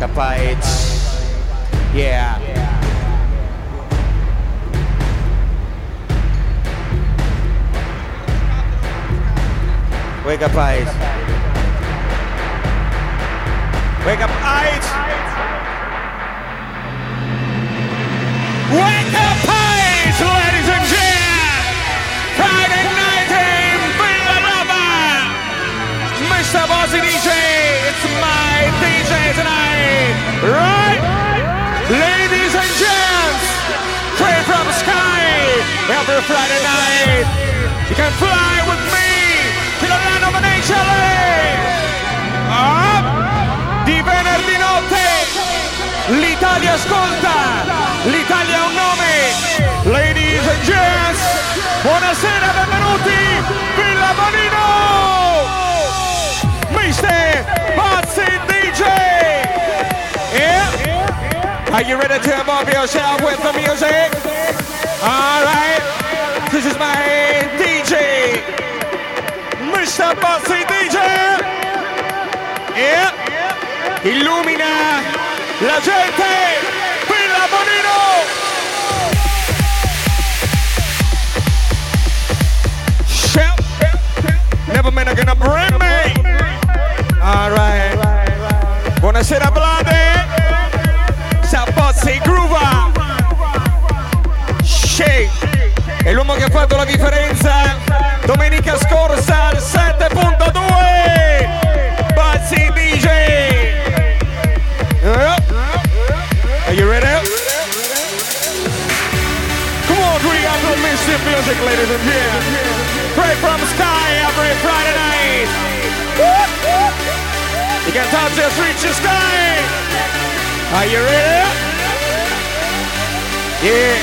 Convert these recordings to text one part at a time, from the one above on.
Capite. Yeah. Wake up, eyes. Wake up, eyes. Wake up, eyes, ladies and gentlemen. Friday night in Villanova. Mr. Bossy DJ, it's my DJ tonight. Right? Ladies and gents, straight from sky, every Friday night. You can fly with me to the land of nature. Up. Di venerdì notte l'Italia ascolta, l'Italia ha un nome. Ladies and gents, buonasera, benvenuti, Villa Bonino. Mr. Bazzi DJ. Yeah. Are you ready to involve yourself with the music? All right. This is my DJ, Mr. Bazzi DJ. Yeah. Illumina la gente. Never meant gonna bring me. All right. Buonasera Blade. Sapozzi Groover. Shake. È l'uomo che ha fatto la differenza domenica scorsa al 7.2. Bazzi DJ. Are you ready? Come on, we got Mississippi music, ladies and gentlemen. Straight from sky every Friday night. You can touch this, reach the sky. Are you ready? Yeah.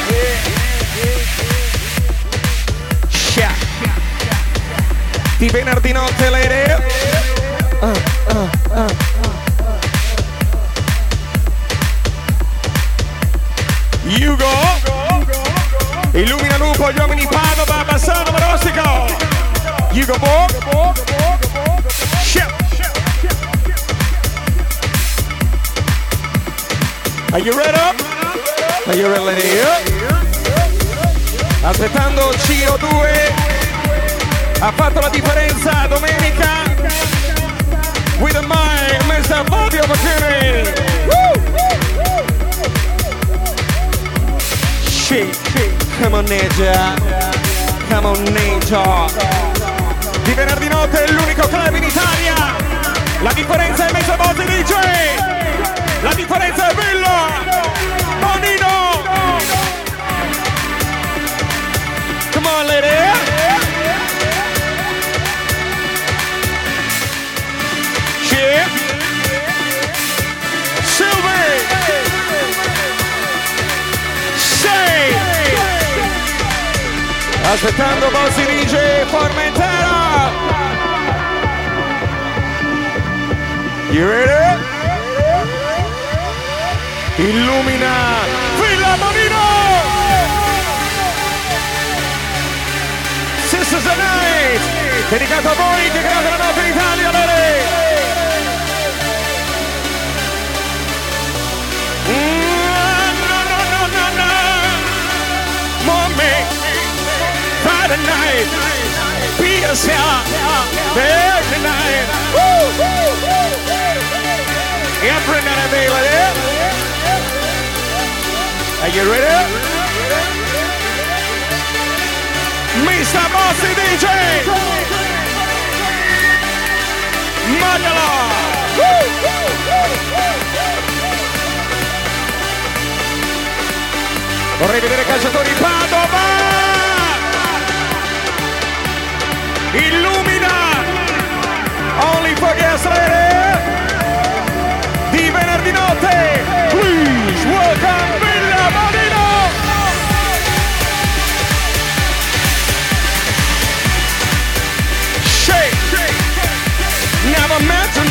Sha. Di venerdì notte, lady. You eh? go. Illumina lupo, gli uomini Padova, Bassano, Rossico. You go, Are you ready? Are you ready? Aspettando CO2 ha fatto la differenza domenica with the mic Mr. Fabio Bacchini Shit, come on ninja come on ninja di venerdì notte è l'unico club in Italia la differenza è Mr. Bozzi DJ la differenza è Villa Bonino come on lady. Chip Sylvie Say Aspettando Bossi DJ Formentera. You ready? Illumina Bonino Sisters and Night! Dedicato a voi che create la notte in Italia No, no, no, no, no Mommy Be yourself Every night Every night baby Are you ready? Mr. Bossy DJ Magala Vorrei vedere calciatori Padova Illumina Only for guest Never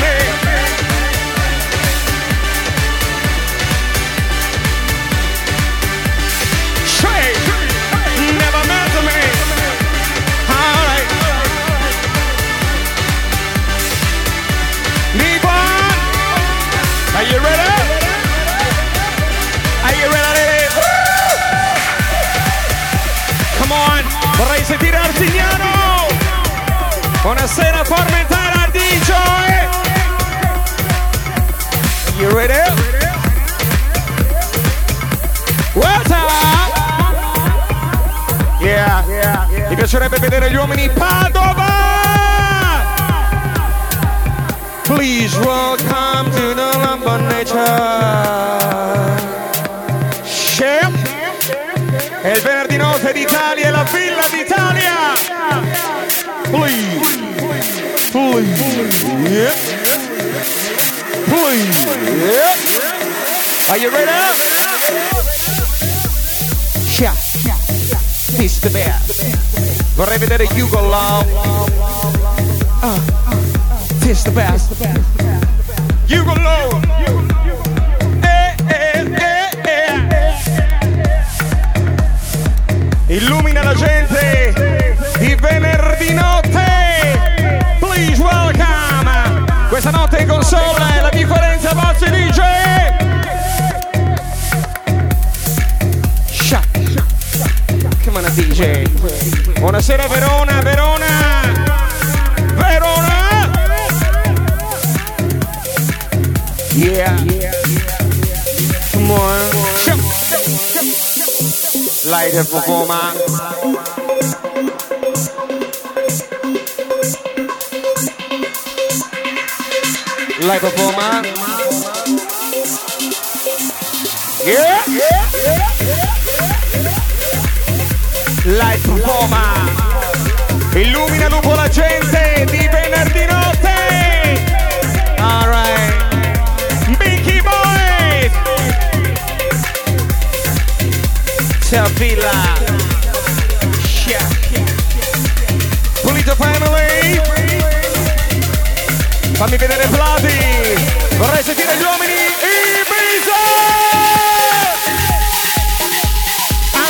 Plati. Vorrei sentire gli uomini Ibiza!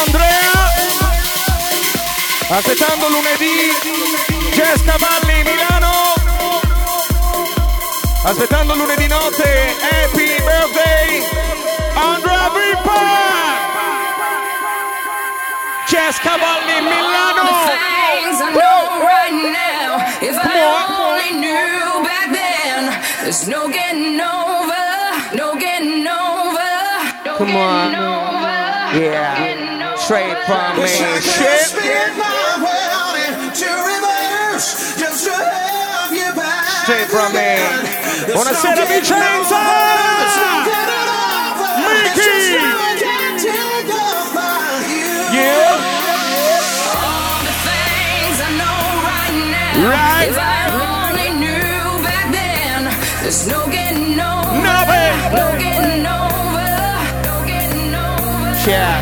Andrea! Aspettando lunedì, Jessica Valli, Milano! Aspettando lunedì notte, happy birthday, Andrea Vipa! Jessica Valli, Milano! Woo! If I only there's no getting over, no getting over, no Come on. over. Yeah. Straight from me. Wish I could Shit. spin my world into reverse just to have you back Straight from me. again. There's Buonasera no getting Vicenza! over, there's no. Mickey! It's just no getting over you. Yeah. All the things I know right no getting over, No, babe. no getting over, no getting over. Yeah.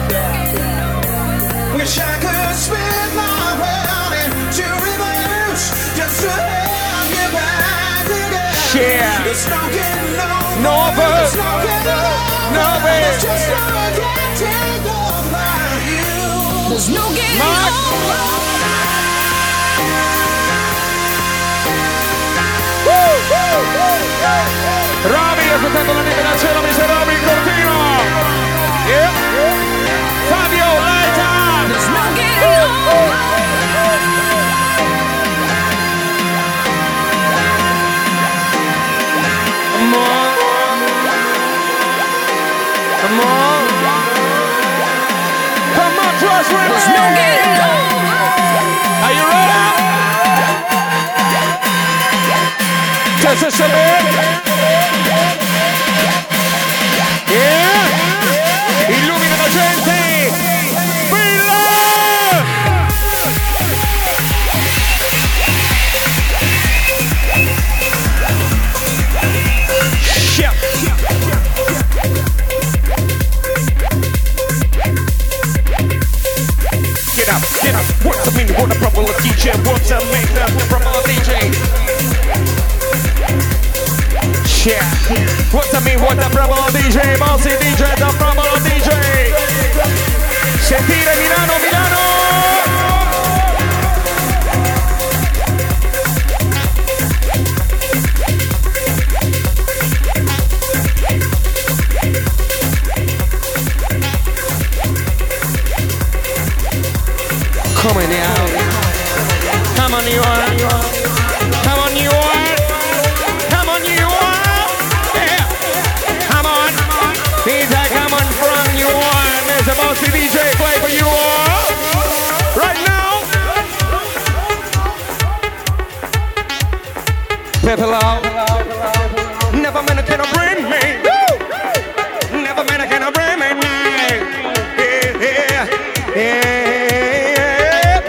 Wish I could spin my world into reverse just to have you back again. Yeah. There's no getting over. No over. There's no getting over. No, babe. There's just no getting over you. There's no getting Mark. over. Roby, aspettando la neve dal cielo. Roby, continua. Yeah. Fabio, eh, getting over. Come on. Come on. Come on, trust with There's no getting. A second. Yeah. Illumina la gente. Shit. Get up, get up. What's the meaning? What the problem with DJ? What's the meaning problem with DJ? Yeah. What's the mean? What the with DJ? Bossy DJ, the with DJ. Sentire Milano, Milano. Love. Never meant to gonna bring me. Never meant to me. Yeah, yeah, yeah.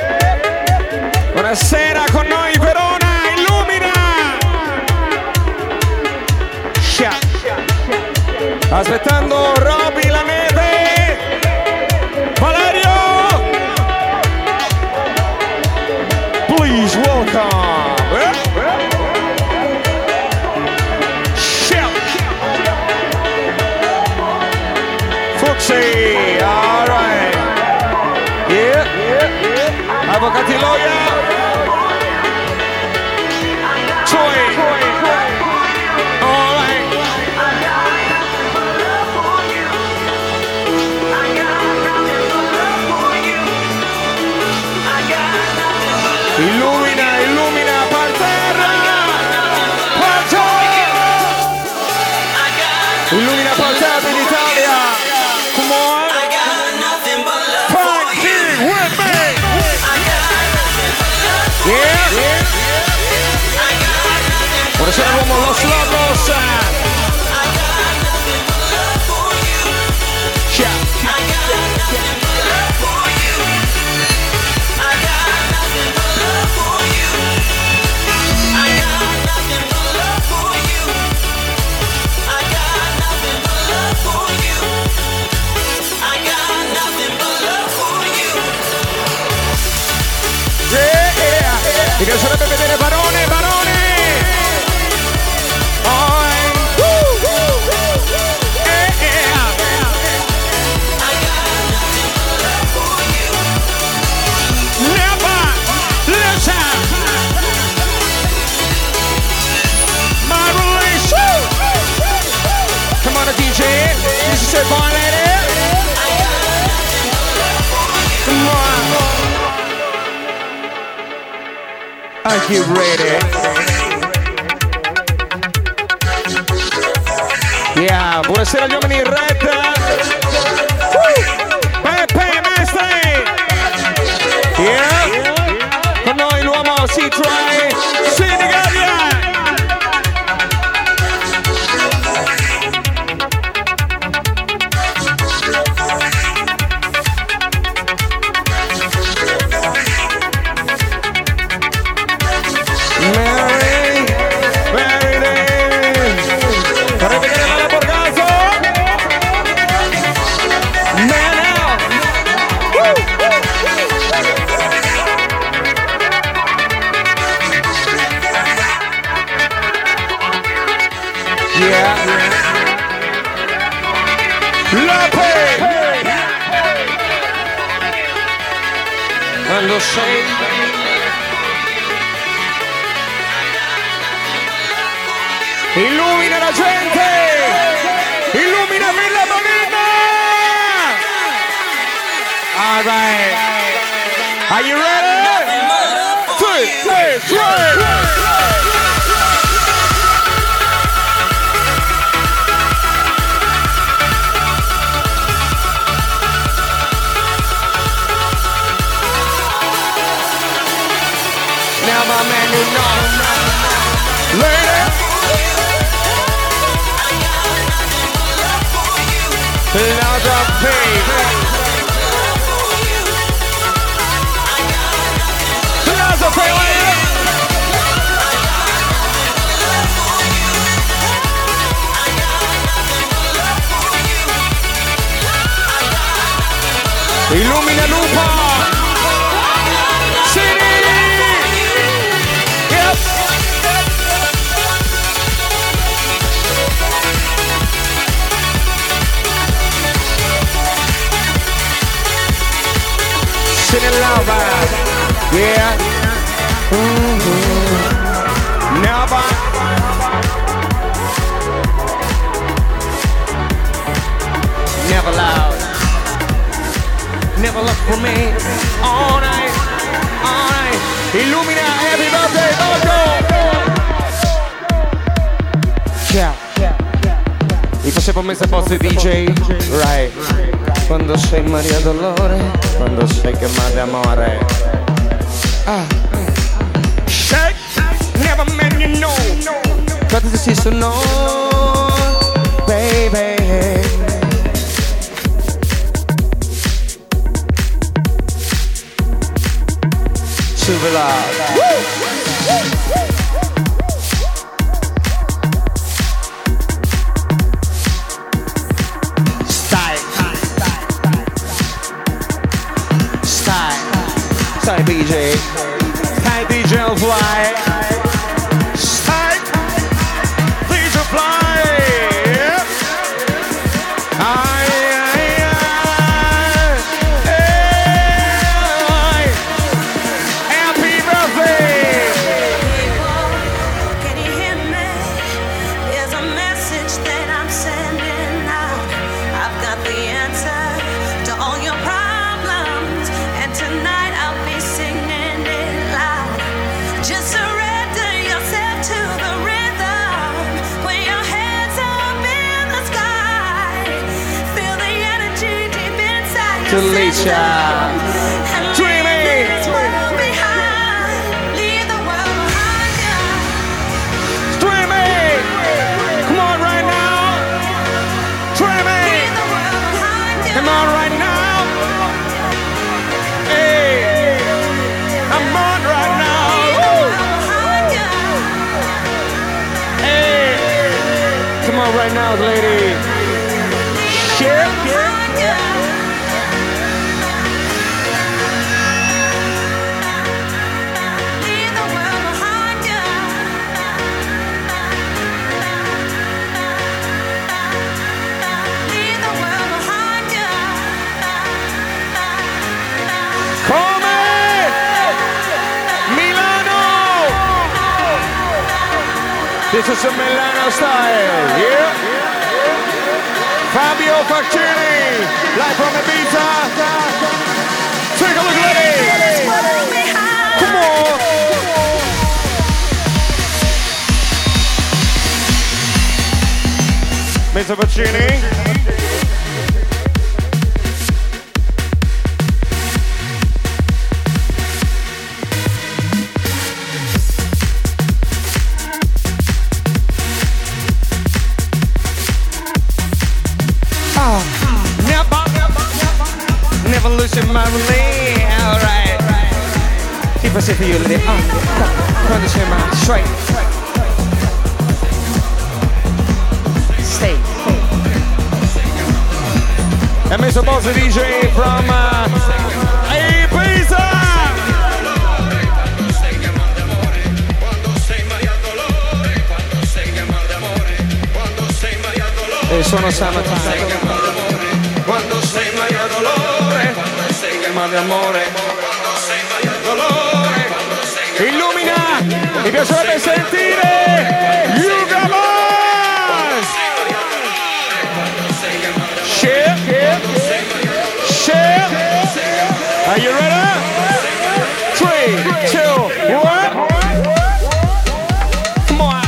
Buonasera con noi Verona, illumina. Somos los locos. Yeah. Yeah, yeah. You guys get ready. Yeah, buonasera gli uomini re. Mi facevo messa post DJ, right. Quando sei Maria Dolore, quando sei chiamata d'amore. Ah. Shake, never man you know. Quando ti si sono, baby. Super loud. DJ. Style DJ fly. You. Dreamy. Come on right now. Dreamy. Come on right now. Hey. On right now. Hey. Come on right now, lady. Shit. Is a Milano style, yeah? Fabio Facchini, live from Ibiza. Take a look, ladies! Come on! Mr. Facchini. Us for you, lady. Oh, quando c'è ma straight. Stay. E messo boss DJ from uh, Ibiza. E sono Summertime. Quando sei mai a dolore, quando sei chiama di amore, Mi piacerebbe sentire Yuga Boss! Share, share. Are you ready? Three, two, one. Come on.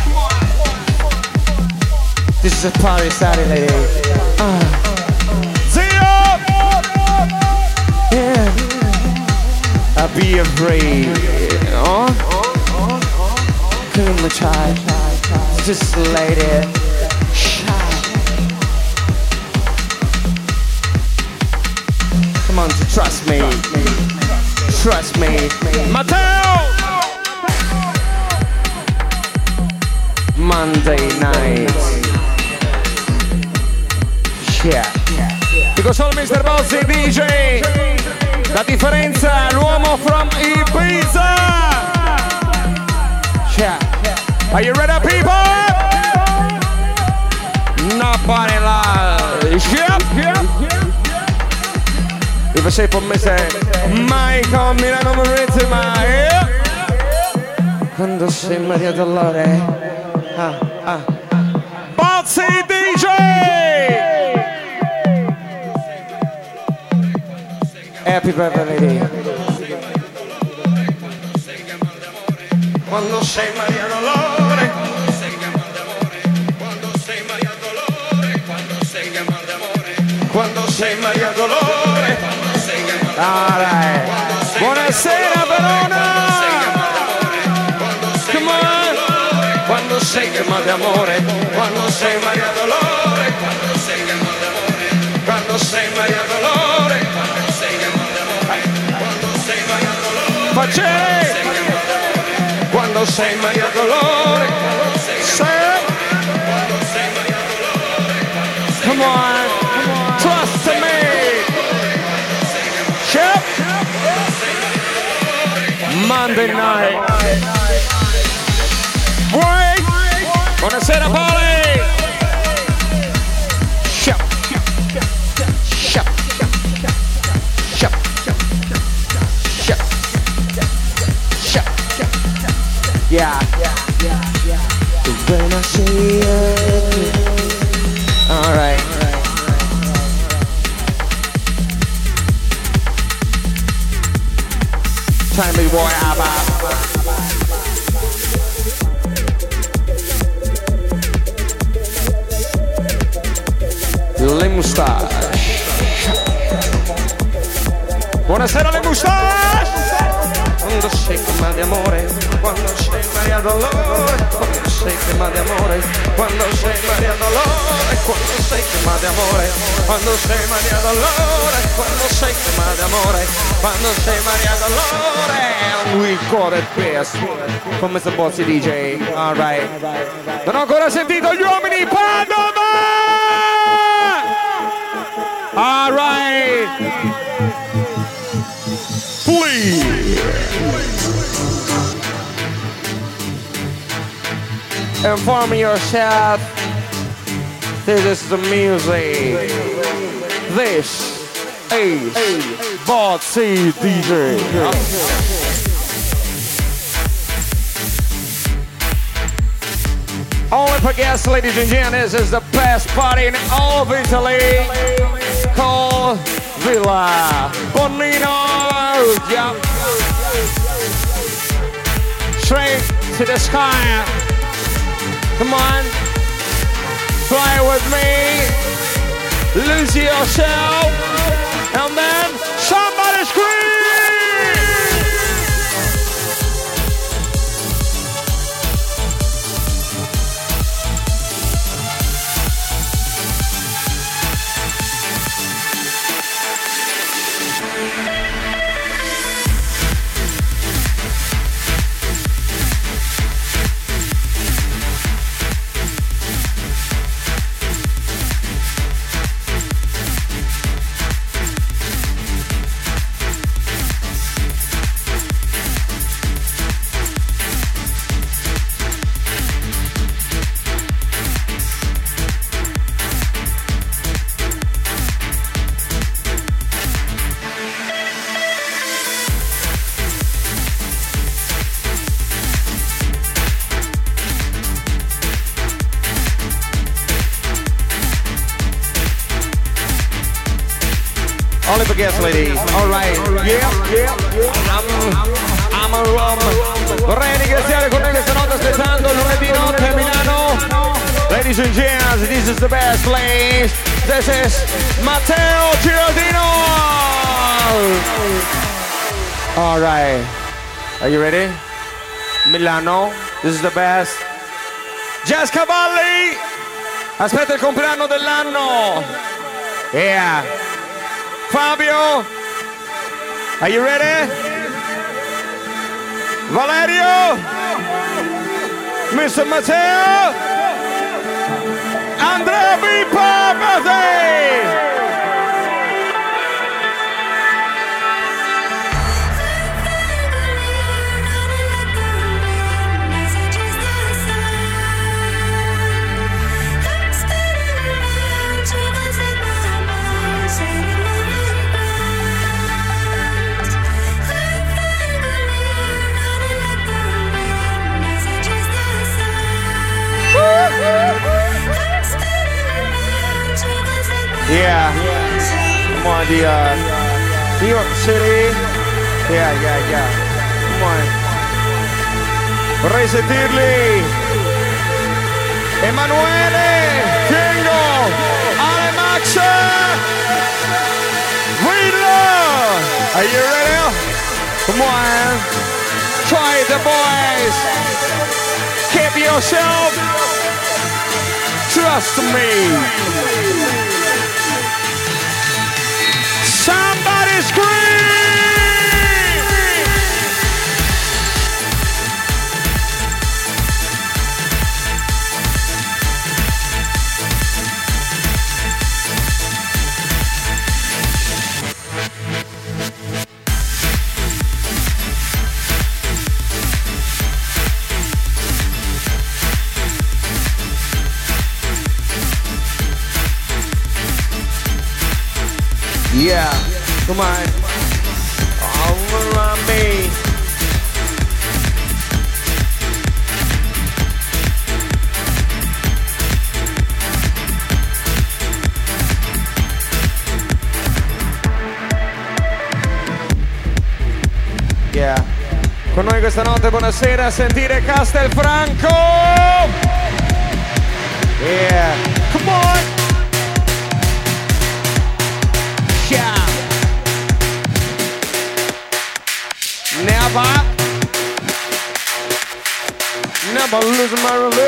This is a party Saturday. Uh. I'll be afraid. Oh. Come child. Just lady. Come on, trust me. Trust me. Matteo! Monday night. Yeah. Dico solo Mr. Bozzi DJ. La differenza, Are you ready, people? Nobody lies. Yep, yep. Vi facevo promesse mai con Milano Marittima. Yeah. Quando sei Maria Dolore. Ah, ah. Bozzi DJ! Happy birthday. Quando sei Maria Dolore. Sei Maria Dolore. Alright. Buonasera Verona! Come on. Quando sei chiamata d'amore. Quando sei Maria Dolore. Quando sei chiamata d'amore. Quando sei Maria Dolore. Quando sei chiamata d'amore. Quando sei Maria Dolore. Facere! Quando sei Maria Dolore. Say Come on. Monday night. Break. Buonasera Pale. Ciao. Ciao. Ciao. Buonasera le moustache! Quando sei chiamata d'amore. Quando sei Maria Dolore. Quando sei chiamata d'amore. Quando sei Maria Dolore. Quando sei chiamata d'amore. Quando sei Maria Dolore. Quando sei chiamata d'amore. Quando sei Maria Dolore. We got it best. Come Mr. Bossy DJ. Alright. Non ho ancora sentito gli uomini Padova! Please. Inform yourself. This is the music. This is Bossy DJ. Only for guests, ladies and gentlemen, this is the best party in all of Italy called Villa Bonino. Yeah. Straight to the sky. Come on. Fly with me. Lose yourself. And then somebody scream. Ladies and gents, this is the best place. This is Matteo Girardino. All right. Are you ready? Milano. This is the best. Jazz Cavalli. Aspetta il compleanno dell'anno. Yeah. Fabio, are you ready? Valerio, Mr. Matteo, André the uh, New York City. Yeah, yeah, yeah. Come on. Raise it dearly. Emanuele, Django, Ale Max, Are you ready? Come on. Try the boys. Keep yourself. Trust me. Chris Green. Com'è? Oh, mami. Yeah. Con noi questa notte, buonasera, a sentire Castelfranco! Yeah! I'm losing my religion.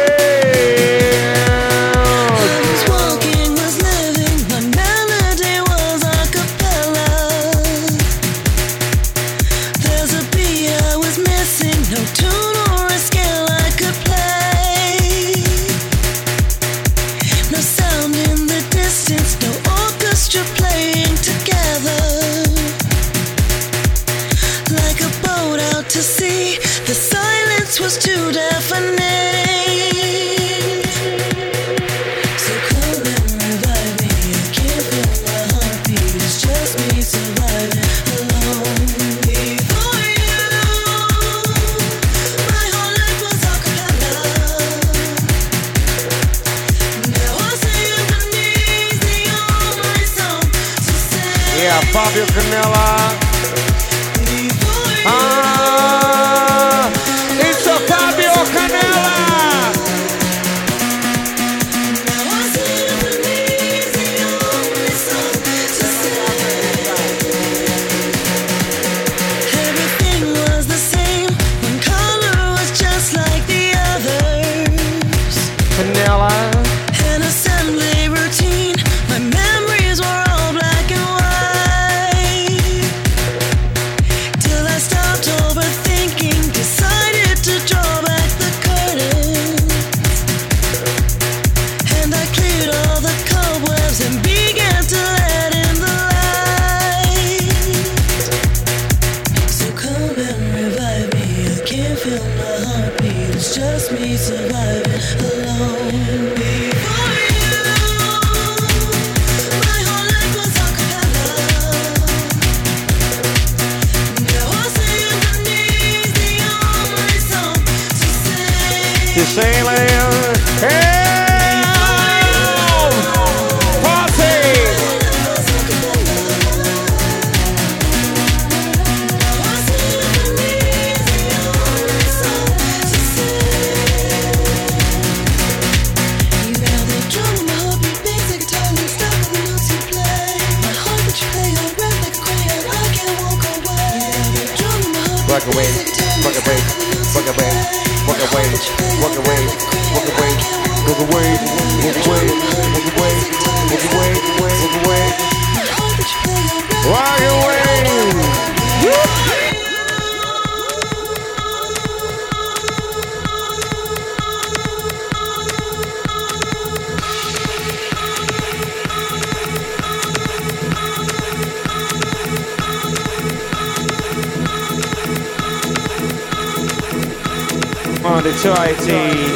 grande Choici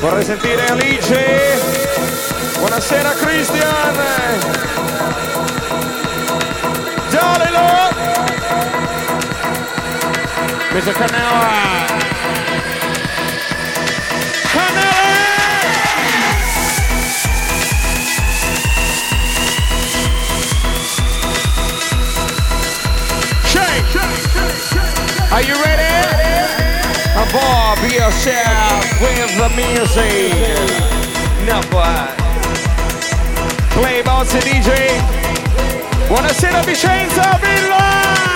vorrei sentire Alice. Buonasera Christian. Gialelo Mr. Canella. Are you ready? With the music. Boy. Play DJ. Buonasera Vicenza, Villa!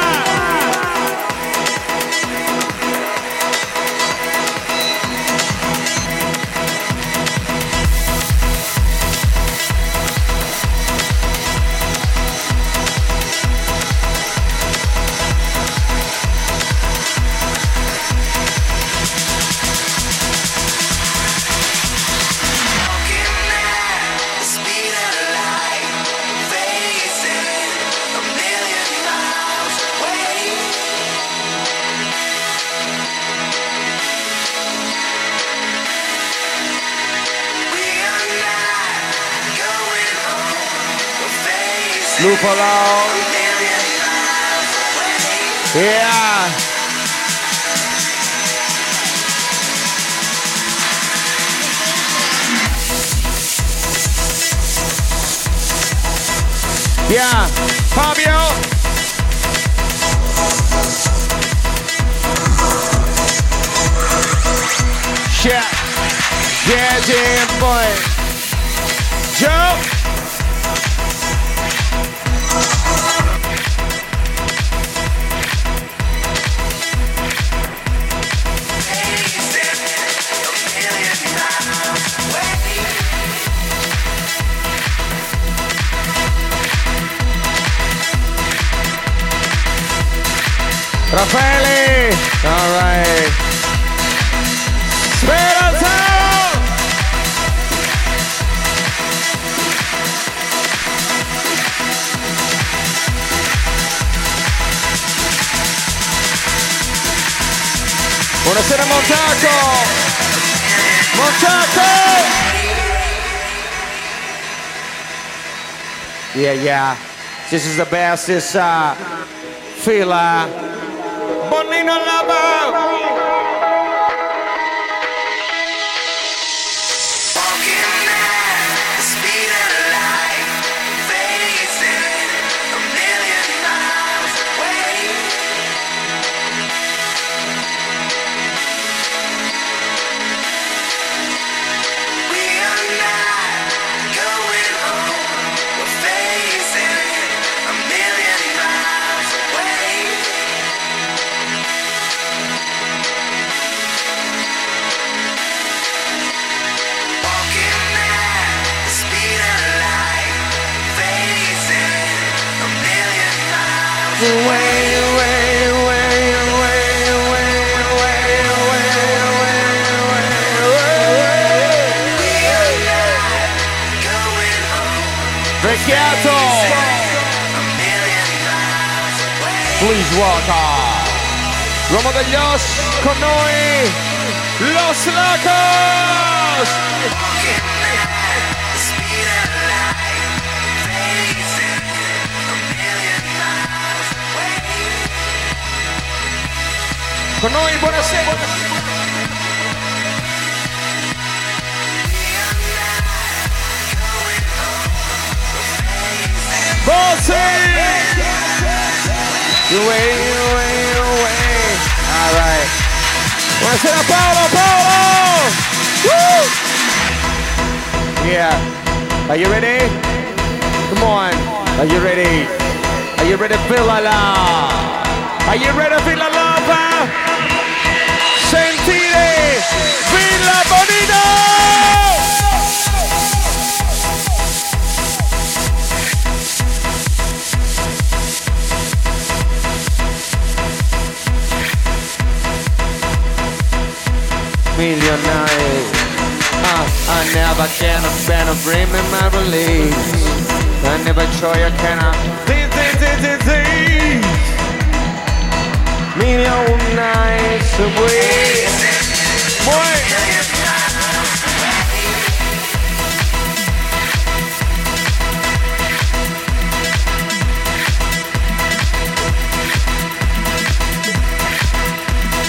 Yeah. Yeah, Fabio. Shit. Yeah, damn boy. Yeah, yeah. This is the best. This uh, Fila. Bonino Labo. Please welcome Roma degli Os con noi Los Locos Con noi buonasera Away, away, away. All right. Buonasera Paolo, Paolo! Woo! Yeah. Are you ready? Come on. Are you ready? Are you ready, feel la la? Are you ready, feel la Villa Bonito! million nights. Uh, I never can been a dream in my release. I never try I cannot. Million nights away.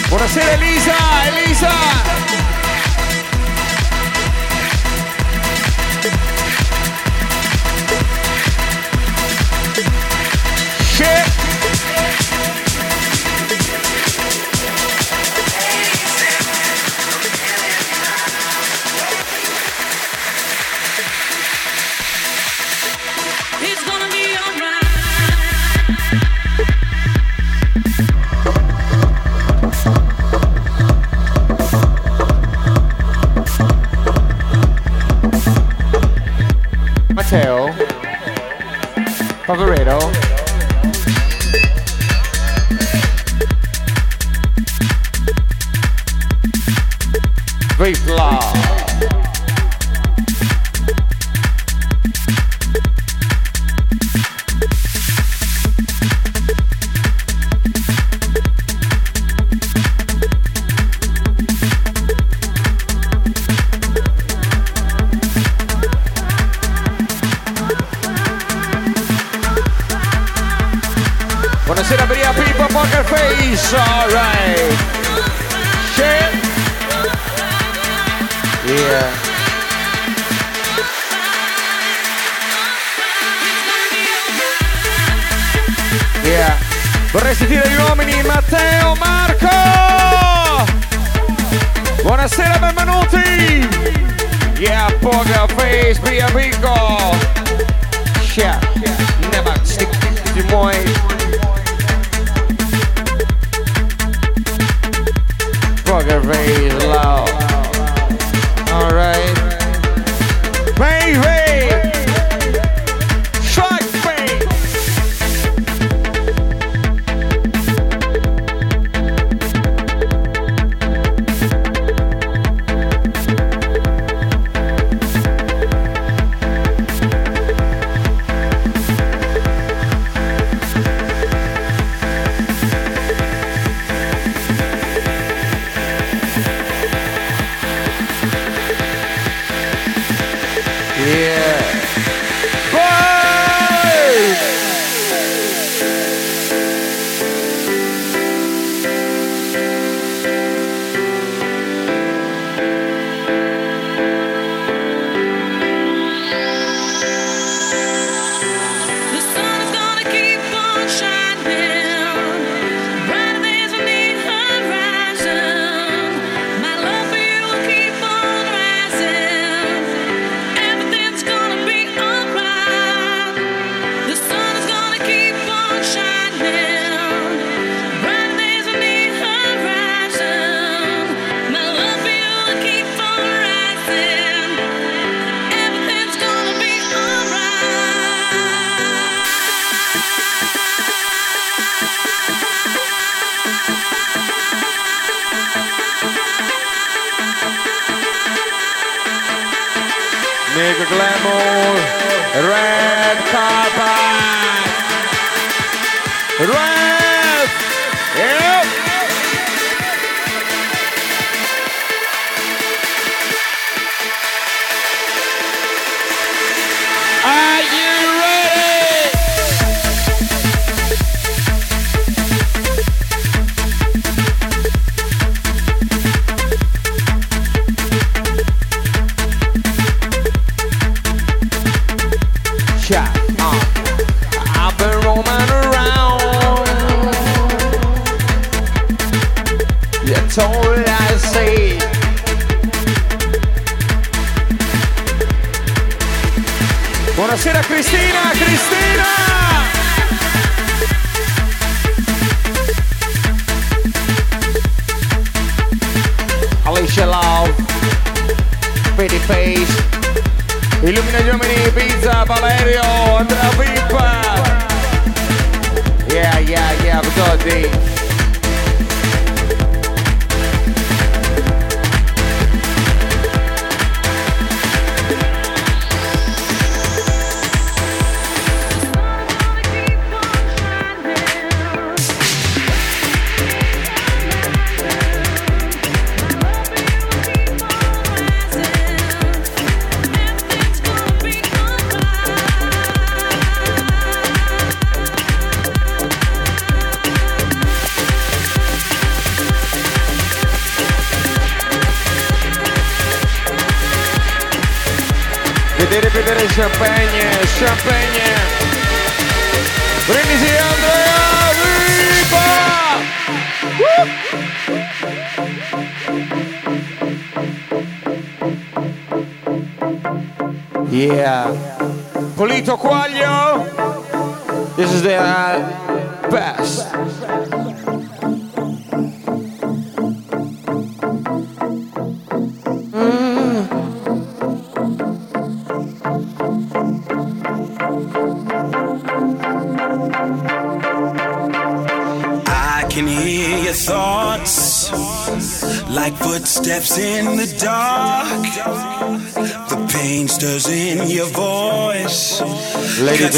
Buonasera Elisa, Elisa! Footsteps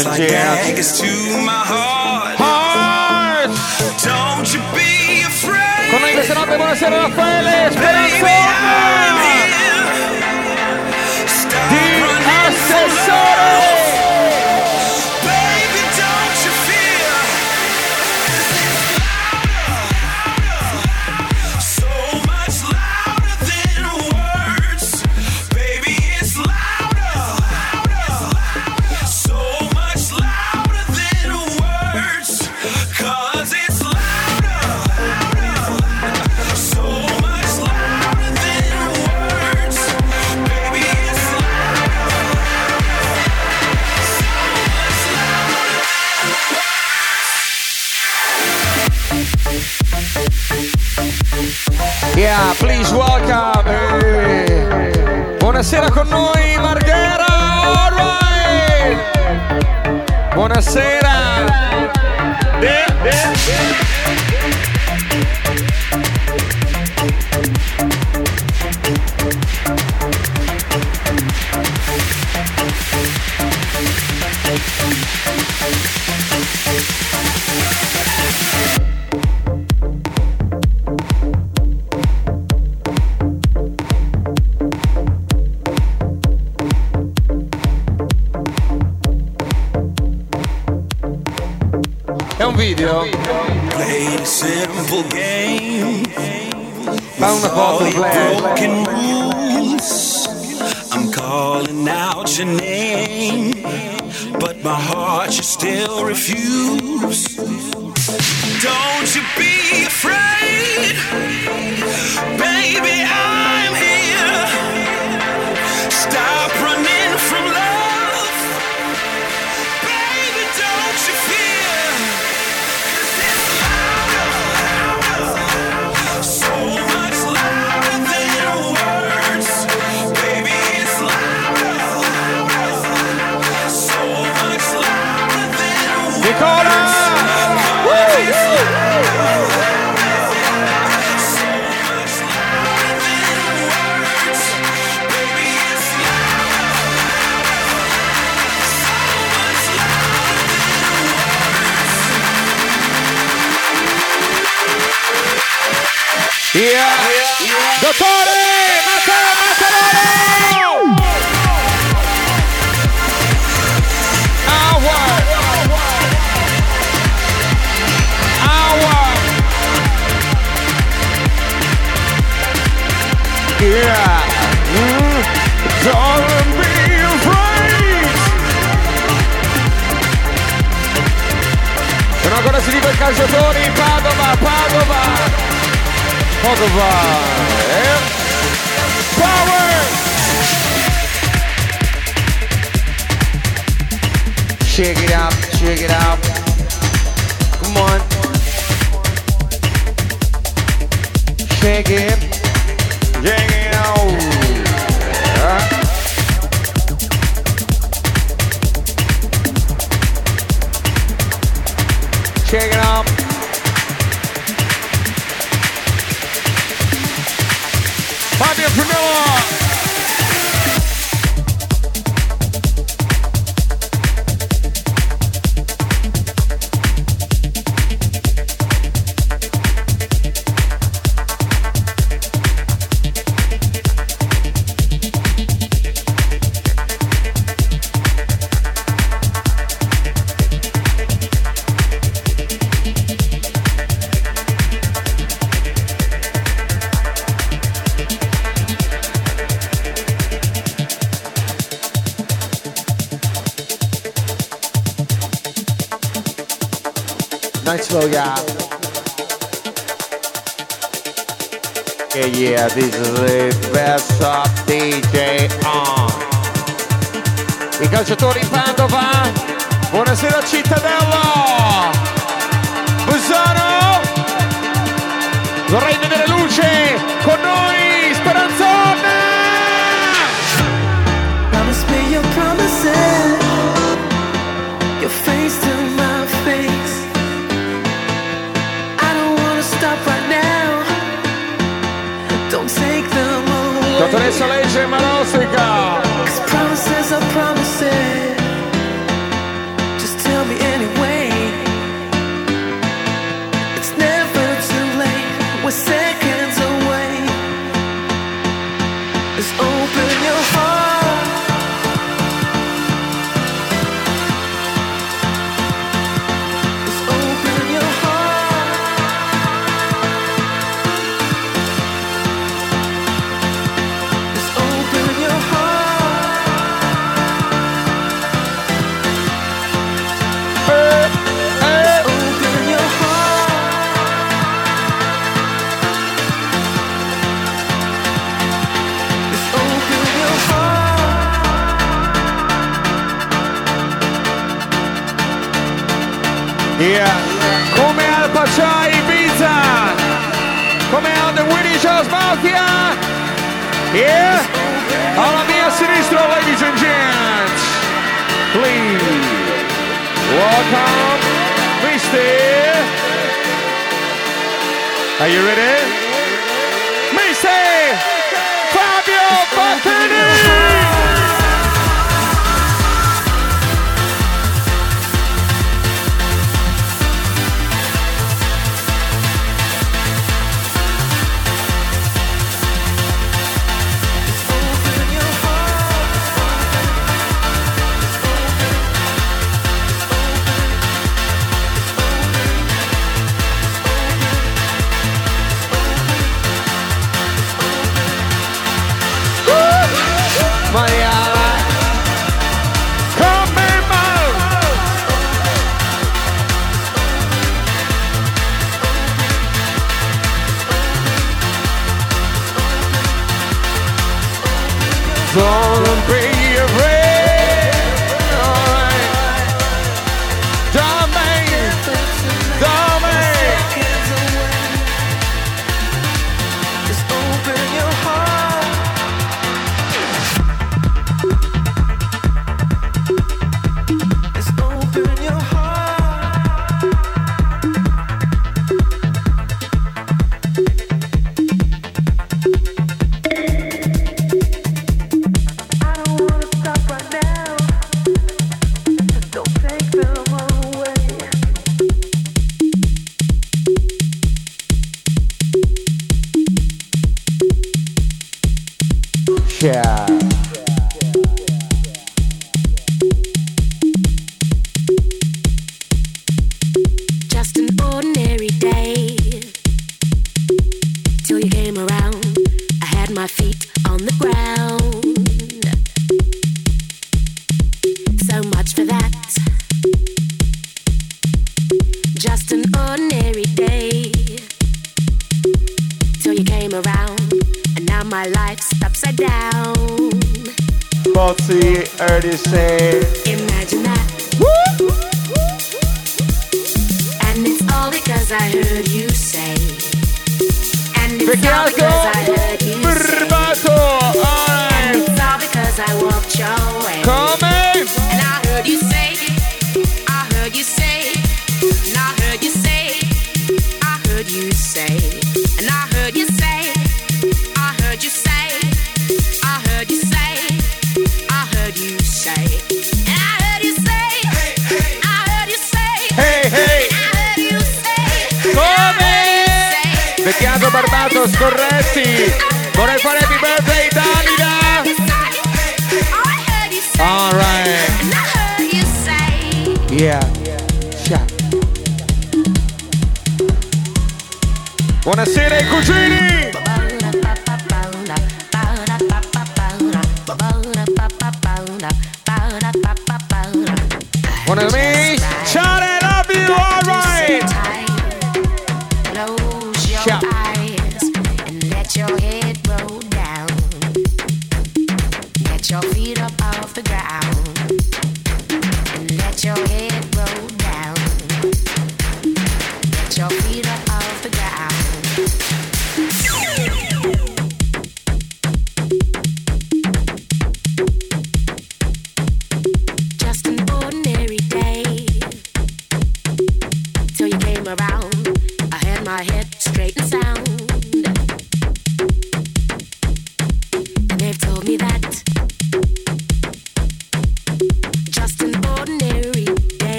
And like to my heart. Heart. Don't you be afraid. Con noi questa notte buonasera Raffaele Speranzona. Di con noi Marghera Alright! Buonasera! De, de, de. broken rules. I'm calling out your name, but my heart you still refuse. Ragioni, Padova, Padova, Padova. Yeah. Power! Shake it out, shake it out. Come on. shake it. Check it out. Yeah. Check it out. entrepreneur. Welcome, Mr. Are you ready?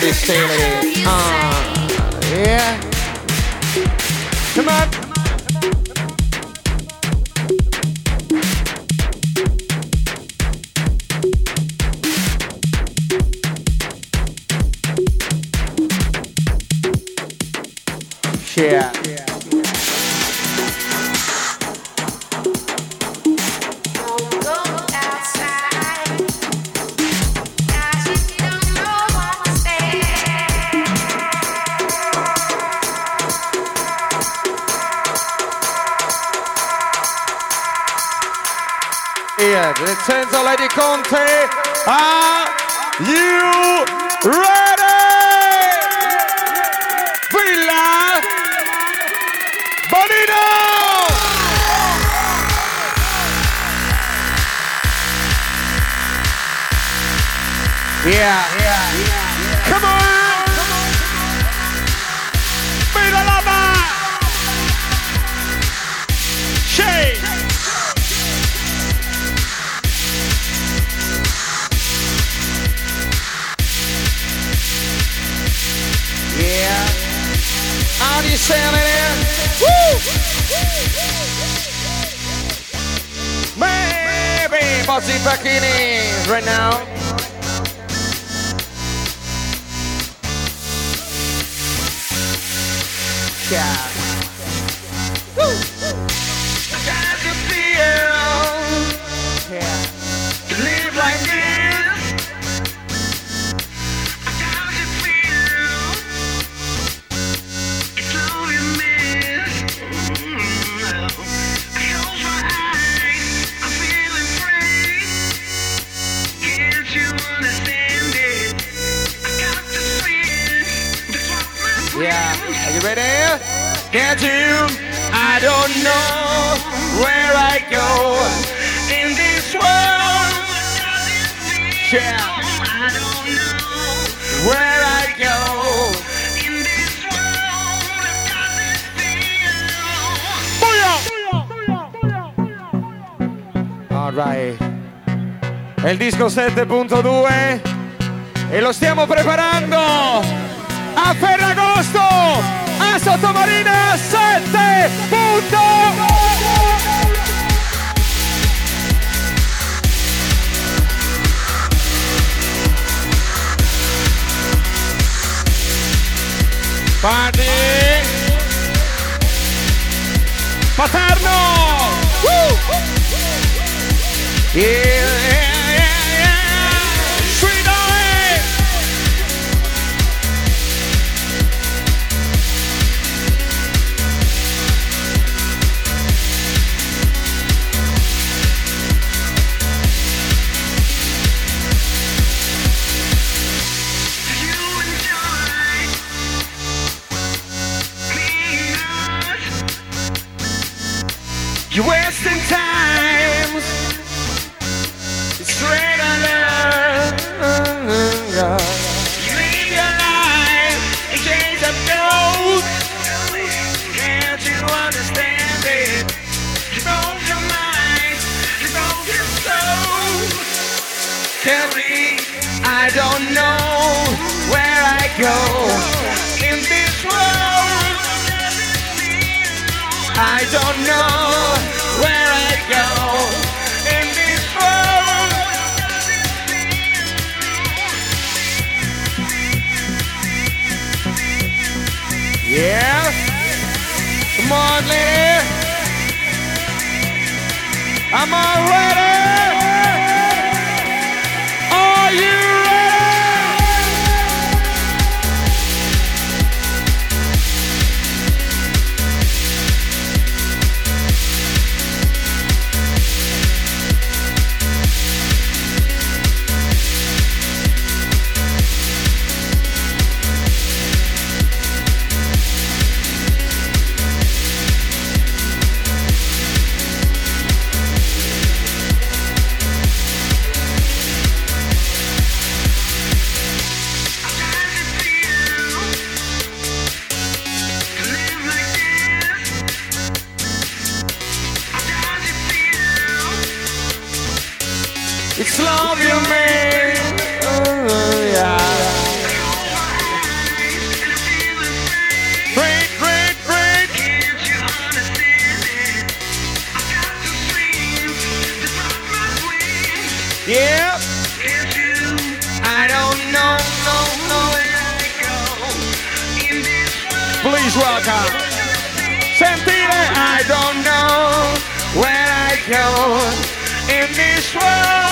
dirty silly. Uh, yeah. Come on. Rai. È disco 7.2 e lo stiamo preparando a Ferragosto a Sottomarina 7.2. Party Paterno! Woo! Uh, uh. Yeah, yeah, yeah, yeah. Sweet Dolly. You win. I don't know where I go in this world. Yeah, come on, lady. I'm already. love you man. Oh, yeah. Great, great, great. Yeah. I don't know, no, no. Please rock out. St. Peter, I don't know where I go in this world.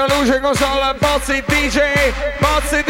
Luce in console, Bozzi DJ, Bozzi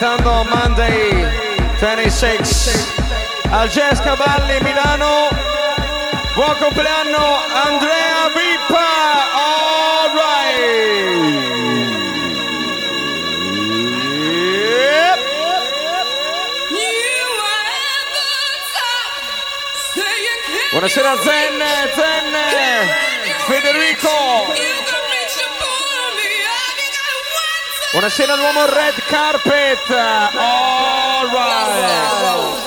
aspettando Monday 26 al Jazz Cavalli Milano buon compleanno Andrea Vippa all right yep. Buonasera Zen, Zen, Federico. Buonasera l'uomo red carpet. All right.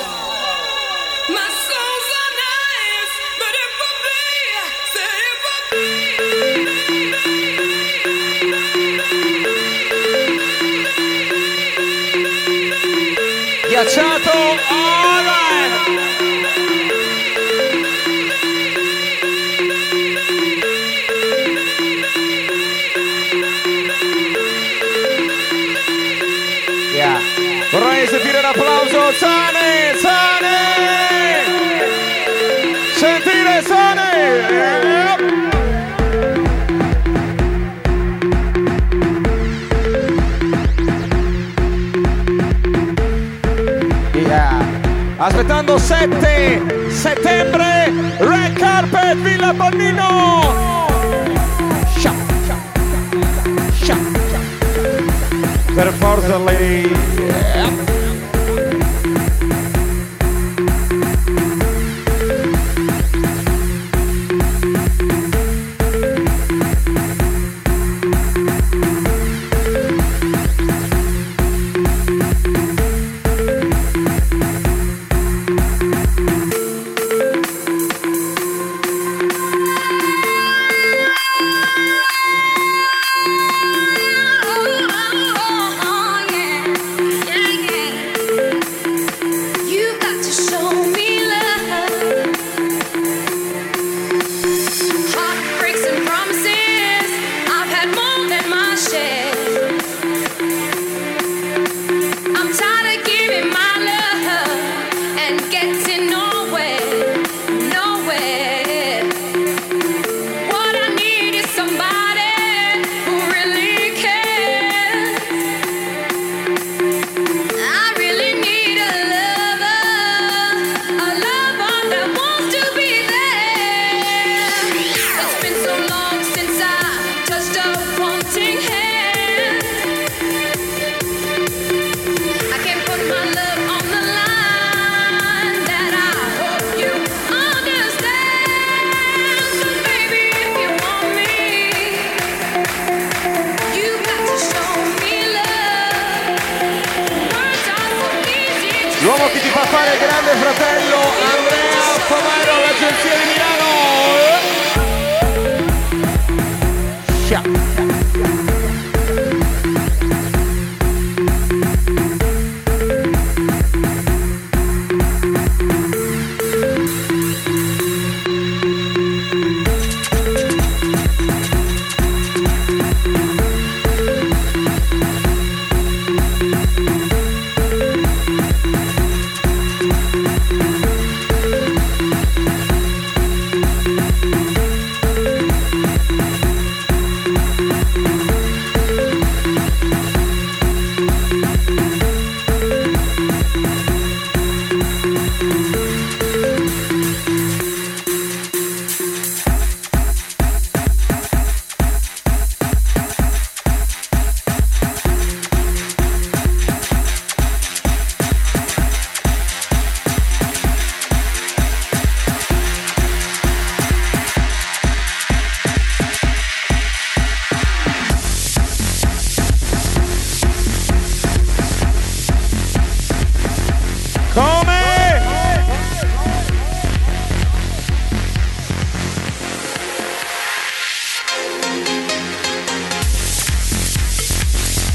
Sane, Sane! Sentire sale. Aspettando 7 settembre, Red Carpet Villa Bonnino! Per forza lei! Yeah.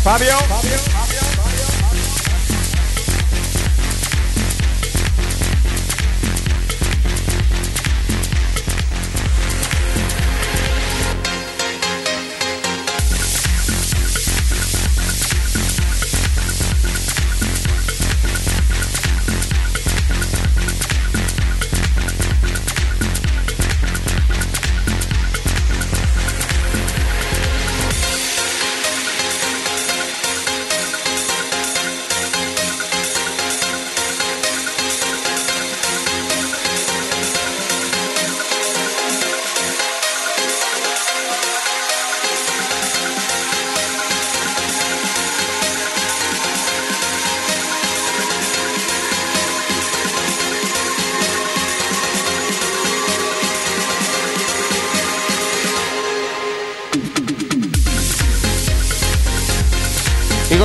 Fabio. Fabio.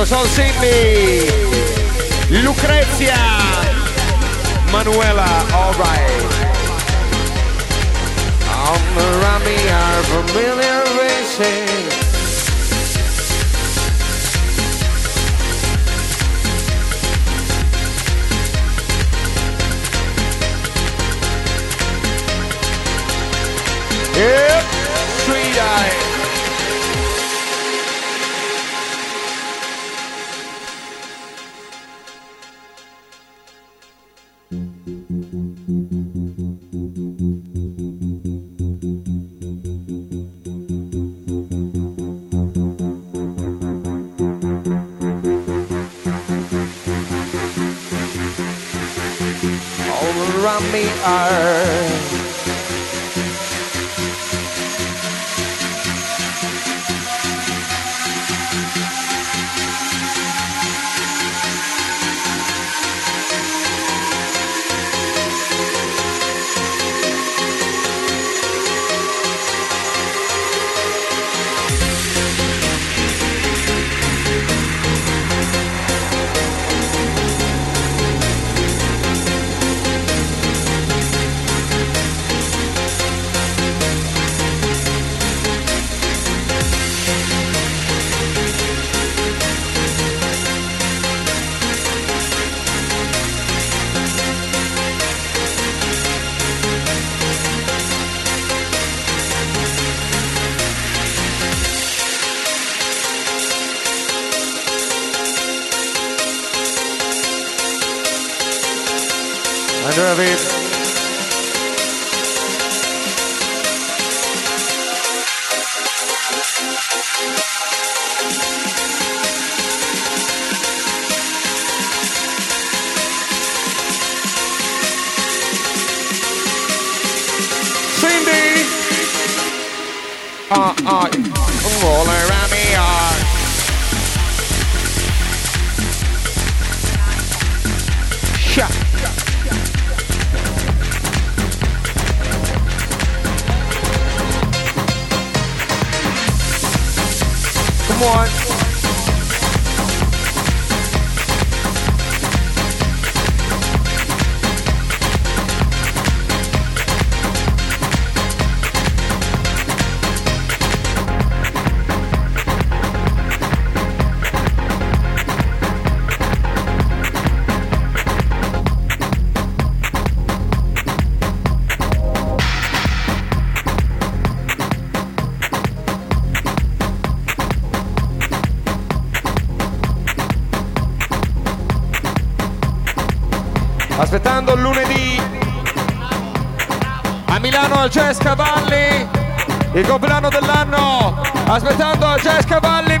Sol Sydney, Lucrezia, Manuela, alright. are il compleanno dell'anno. Aspettando Jess Cavalli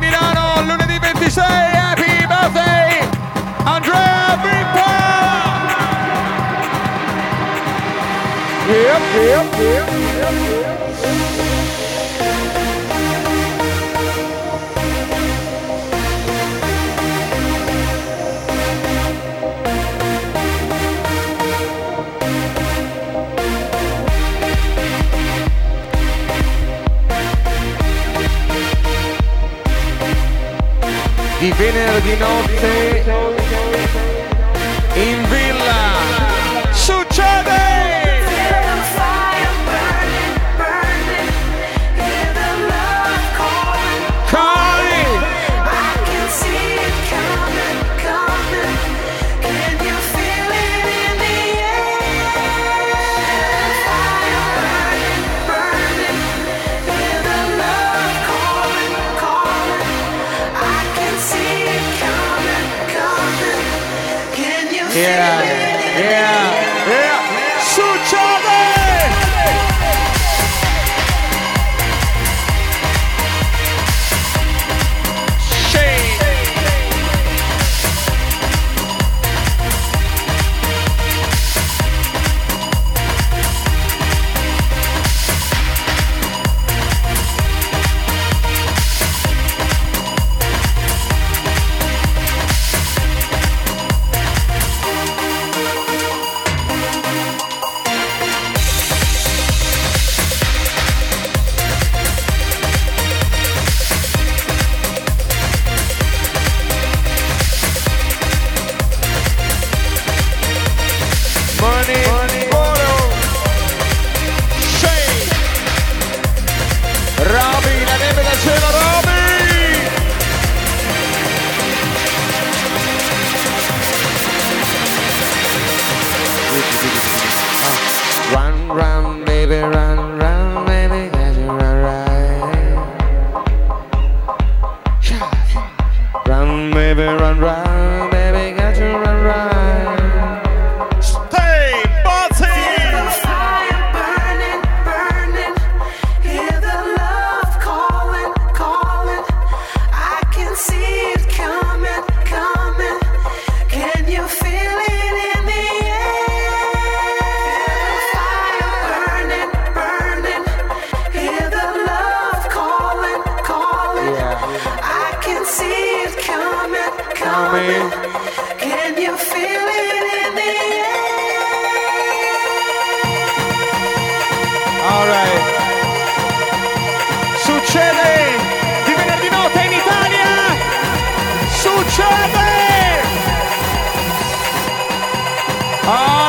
好。